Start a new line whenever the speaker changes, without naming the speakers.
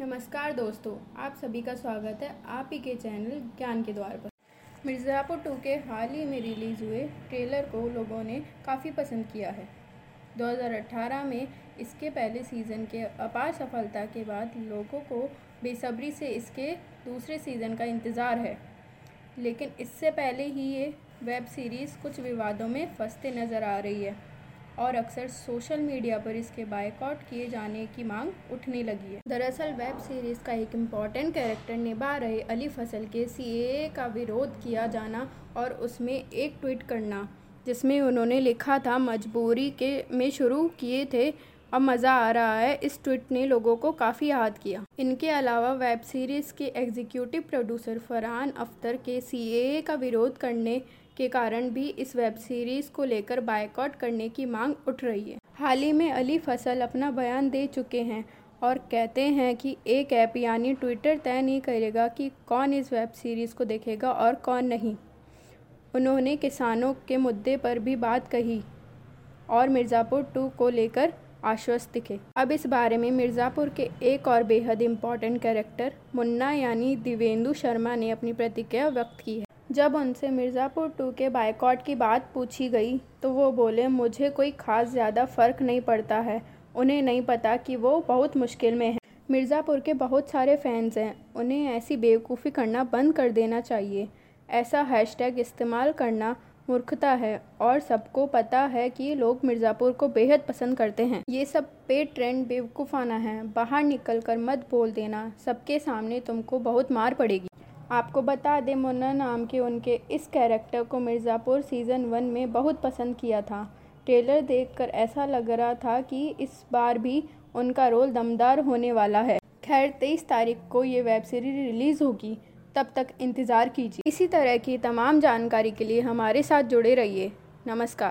नमस्कार दोस्तों, आप सभी का स्वागत है आप ही के चैनल ज्ञान के द्वार पर। मिर्ज़ापुर टू के हाल ही में रिलीज़ हुए ट्रेलर को लोगों ने काफ़ी पसंद किया है। 2018 में इसके पहले सीज़न के अपार सफलता के बाद लोगों को बेसब्री से इसके दूसरे सीज़न का इंतज़ार है। लेकिन इससे पहले ही ये वेब सीरीज़ कुछ विवादों में फंसते नज़र आ रही है। और अक्सर सोशल मीडिया पर इसके बायकॉट किए जाने की मांग उठने लगी है। दरअसल वेब सीरीज़ का एक इंपॉर्टेंट कैरेक्टर निभा रहे अली फ़सल के सीए का विरोध किया जाना और उसमें एक ट्वीट करना, जिसमें उन्होंने लिखा था, मजबूरी के में शुरू किए थे, अब मज़ा आ रहा है। इस ट्वीट ने लोगों को काफ़ी याद किया। इनके अलावा वेब सीरीज़ के एग्जीक्यूटिव प्रोड्यूसर फरहान अख्तर के सीए का विरोध करने के कारण भी इस वेब सीरीज़ को लेकर बायकॉट करने की मांग उठ रही है। हाल ही में अली फ़सल अपना बयान दे चुके हैं और कहते हैं कि एक ऐप यानी ट्विटर तय नहीं करेगा कि कौन इस वेब सीरीज़ को देखेगा और कौन नहीं। उन्होंने किसानों के मुद्दे पर भी बात कही और मिर्ज़ापुर टू को लेकर आश्वस्त दिखे। अब इस बारे में मिर्ज़ापुर के एक और बेहद इंपॉर्टेंट कैरेक्टर मुन्ना यानी दिवेंदु शर्मा ने अपनी प्रतिक्रिया व्यक्त की है। जब उनसे मिर्ज़ापुर टू के बायकॉट की बात पूछी गई तो वो बोले, मुझे कोई ख़ास ज़्यादा फ़र्क नहीं पड़ता है। उन्हें नहीं पता कि वो बहुत मुश्किल में है। मिर्ज़ापुर के बहुत सारे फैंस हैं। उन्हें ऐसी बेवकूफ़ी करना बंद कर देना चाहिए। ऐसा हैशटैग इस्तेमाल करना मूर्खता है और सबको पता है कि लोग मिर्ज़ापुर को बेहद पसंद करते हैं। ये सब पे ट्रेंड बेवकूफ़ाना है। बाहर निकल कर मत बोल देना। सबके सामने तुमको बहुत मार पड़ेगी। आपको बता दें, मुन्ना नाम के उनके इस कैरेक्टर को मिर्ज़ापुर सीज़न वन में बहुत पसंद किया था। ट्रेलर देखकर ऐसा लग रहा था कि इस बार भी उनका रोल दमदार होने वाला है। खैर, तेईस तारीख को ये वेब सीरीज़ रिलीज़ होगी। तब तक इंतज़ार कीजिए। इसी तरह की तमाम जानकारी के लिए हमारे साथ जुड़े रहिए। नमस्कार।